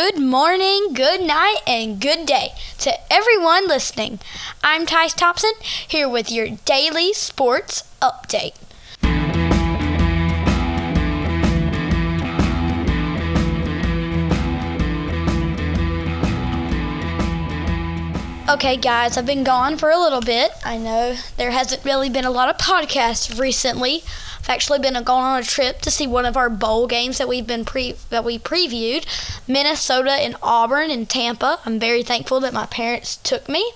Good morning, good night, and good day to everyone listening. I'm Tice Thompson here with your daily sports update. Okay, guys, I've been gone for a little bit. I know there hasn't really been a lot of podcasts recently. I've actually been going on a trip to see one of our bowl games that we've been pre that we previewed, Minnesota and Auburn in Tampa. I'm very thankful that my parents took me.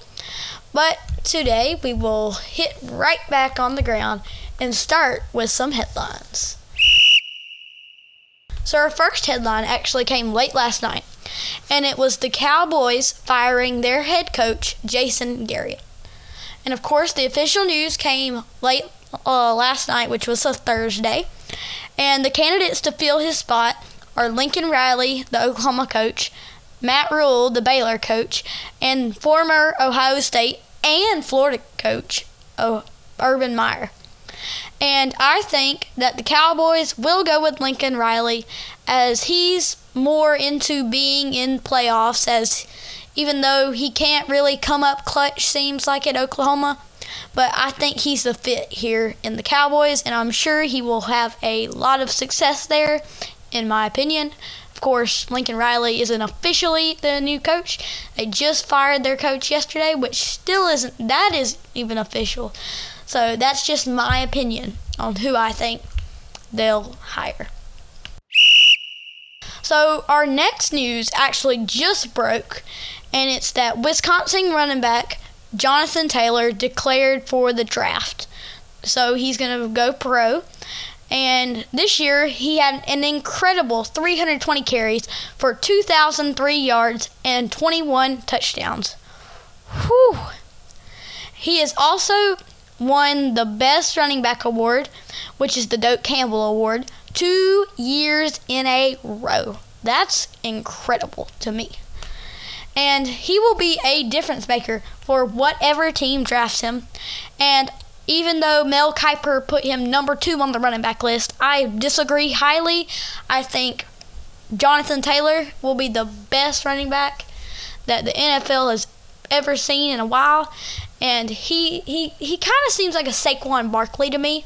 But today we will hit right back on the ground and start with some headlines. So our first headline actually came late last night and it was the Cowboys firing their head coach, Jason Garrett. And of course, the official news came late uh, last night, which was a Thursday. And the candidates to fill his spot are Lincoln Riley, the Oklahoma coach, Matt Rhule, the Baylor coach, and former Ohio State and Florida coach, Urban Meyer. And I think that the Cowboys will go with Lincoln Riley as he's more into being in playoffs as even though he can't really come up clutch seems like at Oklahoma. But I think he's the fit here in the Cowboys and I'm sure he will have a lot of success there in my opinion. Of course Lincoln Riley isn't officially the new coach. They just fired their coach yesterday which still isn't that is even official. So that's just my opinion on who I think they'll hire so, our next news actually just broke, and it's that Wisconsin running back Jonathan Taylor declared for the draft. So, he's going to go pro. And this year, he had an incredible 320 carries for 2,003 yards and 21 touchdowns. Whew. He has also won the Best Running Back Award, which is the Doak Campbell Award, two years in a row. That's incredible to me. And he will be a difference maker for whatever team drafts him. And even though Mel Kiper put him number two on the running back list, I disagree highly. I think Jonathan Taylor will be the best running back that the NFL has ever seen in a while and he he, he kind of seems like a Saquon Barkley to me,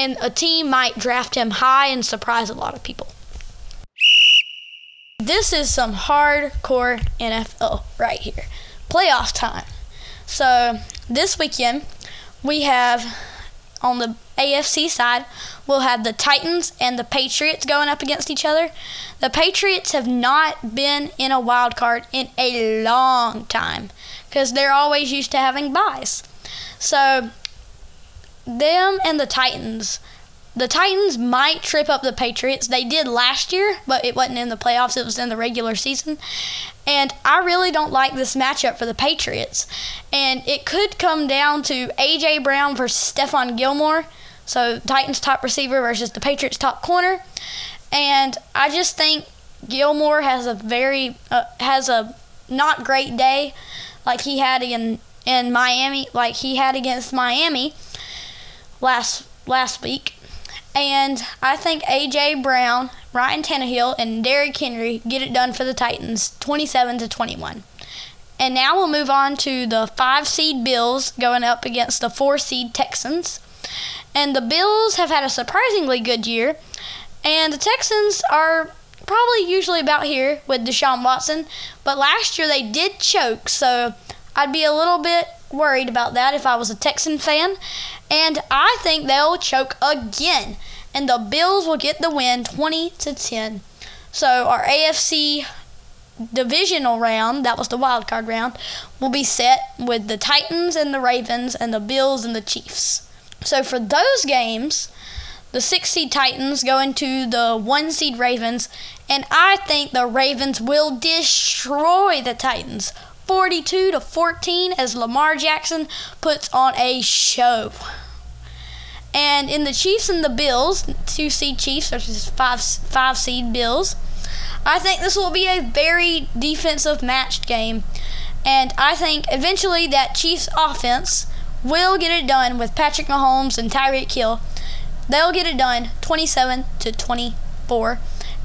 and a team might draft him high and surprise a lot of people. This is some hardcore NFL right here. Playoff time. So this weekend we have on the AFC side, we'll have the Titans and the Patriots going up against each other. The Patriots have not been in a wild card in a long time because they're always used to having buys. So, them and the Titans. The Titans might trip up the Patriots. They did last year, but it wasn't in the playoffs, it was in the regular season. And I really don't like this matchup for the Patriots. And it could come down to A.J. Brown versus Stephon Gilmore. So, Titans top receiver versus the Patriots top corner. And I just think Gilmore has a very, uh, has a not great day like he had in in Miami, like he had against Miami last last week. And I think AJ Brown, Ryan Tannehill, and Derrick Henry get it done for the Titans, 27 to 21. And now we'll move on to the five seed Bills going up against the four seed Texans. And the Bills have had a surprisingly good year, and the Texans are probably usually about here with Deshaun Watson, but last year they did choke, so I'd be a little bit worried about that if I was a Texan fan. And I think they'll choke again, and the Bills will get the win 20 to 10. So our AFC divisional round, that was the wild card round, will be set with the Titans and the Ravens and the Bills and the Chiefs. So for those games, the six seed Titans go into the one seed Ravens, and I think the Ravens will destroy the Titans 42 to 14 as Lamar Jackson puts on a show. And in the Chiefs and the Bills, two seed Chiefs versus five five seed Bills, I think this will be a very defensive matched game. And I think eventually that Chiefs offense will get it done with Patrick Mahomes and Tyreek Hill They'll get it done 27 to 24.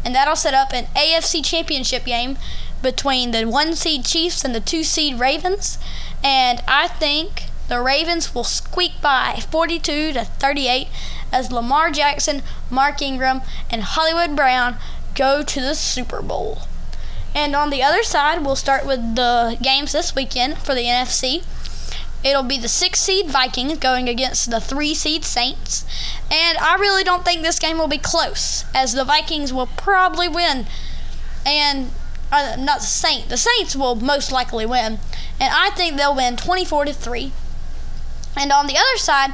and that'll set up an AFC championship game between the one seed Chiefs and the two seed Ravens. And I think the Ravens will squeak by 42 to 38 as Lamar Jackson, Mark Ingram, and Hollywood Brown go to the Super Bowl. And on the other side, we'll start with the games this weekend for the NFC. It'll be the six seed Vikings going against the three seed Saints. And I really don't think this game will be close, as the Vikings will probably win. And uh, not the Saints. The Saints will most likely win, and I think they'll win 24 to three. And on the other side,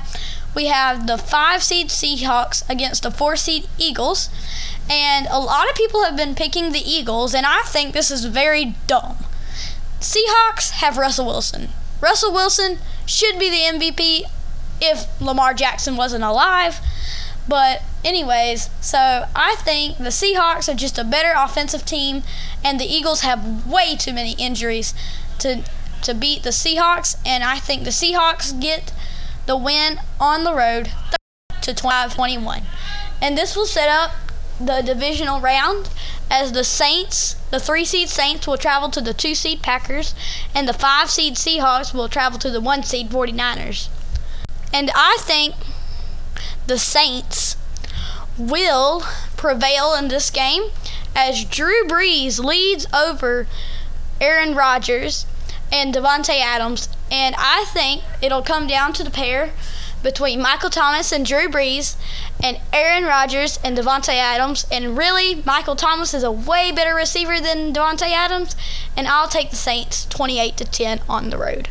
we have the five seed Seahawks against the four seed Eagles. And a lot of people have been picking the Eagles, and I think this is very dumb. Seahawks have Russell Wilson. Russell Wilson should be the MVP if Lamar Jackson wasn't alive. But, anyways, so I think the Seahawks are just a better offensive team, and the Eagles have way too many injuries to to beat the Seahawks, and I think the Seahawks get the win on the road to 25-21. And this will set up the divisional round as the Saints, the 3 seed Saints will travel to the 2 seed Packers and the 5 seed Seahawks will travel to the 1 seed 49ers. And I think the Saints will prevail in this game as Drew Brees leads over Aaron Rodgers and Davante Adams, and I think it'll come down to the pair between Michael Thomas and Drew Brees and Aaron Rodgers and Davante Adams. And really, Michael Thomas is a way better receiver than Davante Adams, and I'll take the Saints 28 to 10 on the road.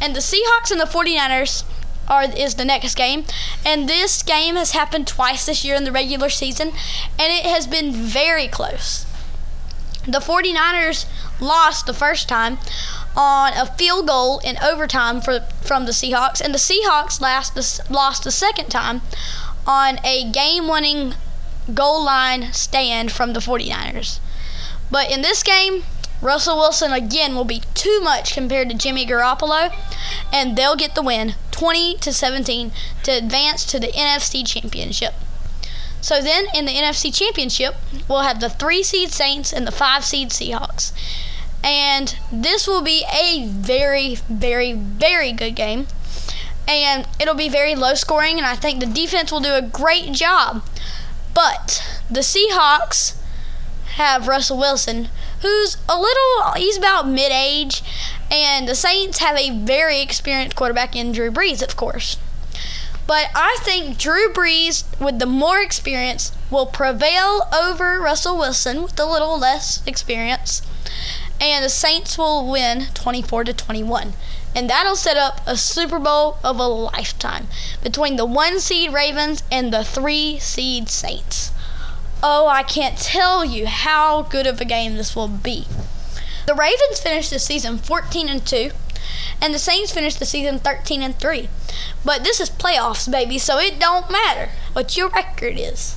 And the Seahawks and the 49ers are is the next game. And this game has happened twice this year in the regular season, and it has been very close. The 49ers lost the first time on a field goal in overtime for, from the Seahawks, and the Seahawks last the, lost the second time on a game winning goal line stand from the 49ers. But in this game, Russell Wilson again will be too much compared to Jimmy Garoppolo, and they'll get the win 20 to 17 to advance to the NFC Championship. So then in the NFC Championship, we'll have the 3 seed Saints and the 5 seed Seahawks. And this will be a very, very, very good game. And it'll be very low scoring, and I think the defense will do a great job. But the Seahawks have Russell Wilson, who's a little, he's about mid age, and the Saints have a very experienced quarterback in Drew Brees, of course. But I think Drew Brees, with the more experience, will prevail over Russell Wilson with a little less experience and the Saints will win 24 to 21. And that'll set up a Super Bowl of a lifetime between the one seed Ravens and the three seed Saints. Oh, I can't tell you how good of a game this will be. The Ravens finished the season 14 and 2, and the Saints finished the season 13 and 3. But this is playoffs, baby, so it don't matter what your record is.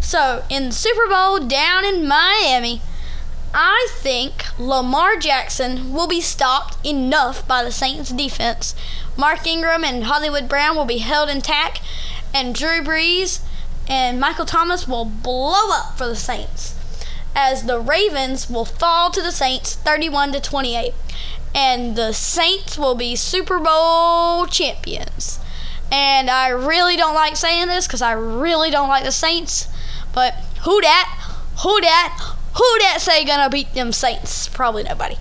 So, in the Super Bowl down in Miami, I think Lamar Jackson will be stopped enough by the Saints defense. Mark Ingram and Hollywood Brown will be held intact, and Drew Brees and Michael Thomas will blow up for the Saints. As the Ravens will fall to the Saints 31 to 28, and the Saints will be Super Bowl champions. And I really don't like saying this because I really don't like the Saints, but who dat? Who dat? Who that say gonna beat them Saints? Probably nobody.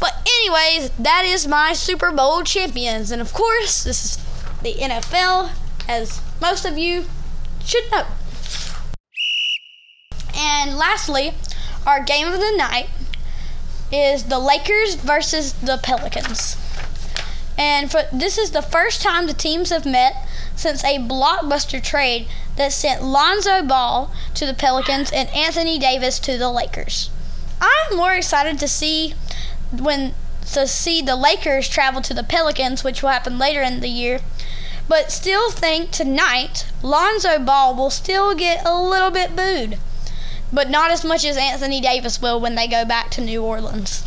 But anyways, that is my Super Bowl champions, and of course, this is the NFL, as most of you should know. And lastly, our game of the night is the Lakers versus the Pelicans. And for this is the first time the teams have met since a blockbuster trade that sent Lonzo Ball to the Pelicans and Anthony Davis to the Lakers. I'm more excited to see when to see the Lakers travel to the Pelicans, which will happen later in the year. But still think tonight Lonzo Ball will still get a little bit booed. But not as much as Anthony Davis will when they go back to New Orleans.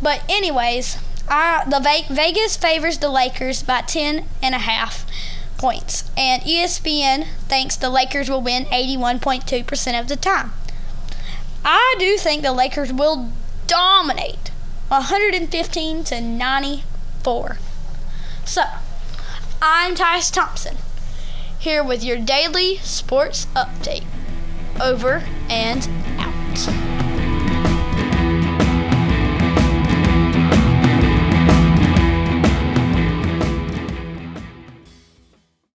But anyways, I, the Vegas favors the Lakers by ten and a half points. And ESPN thinks the Lakers will win 81.2% of the time. I do think the Lakers will dominate 115 to 94. So, I'm Tyus Thompson, here with your daily sports update. Over and.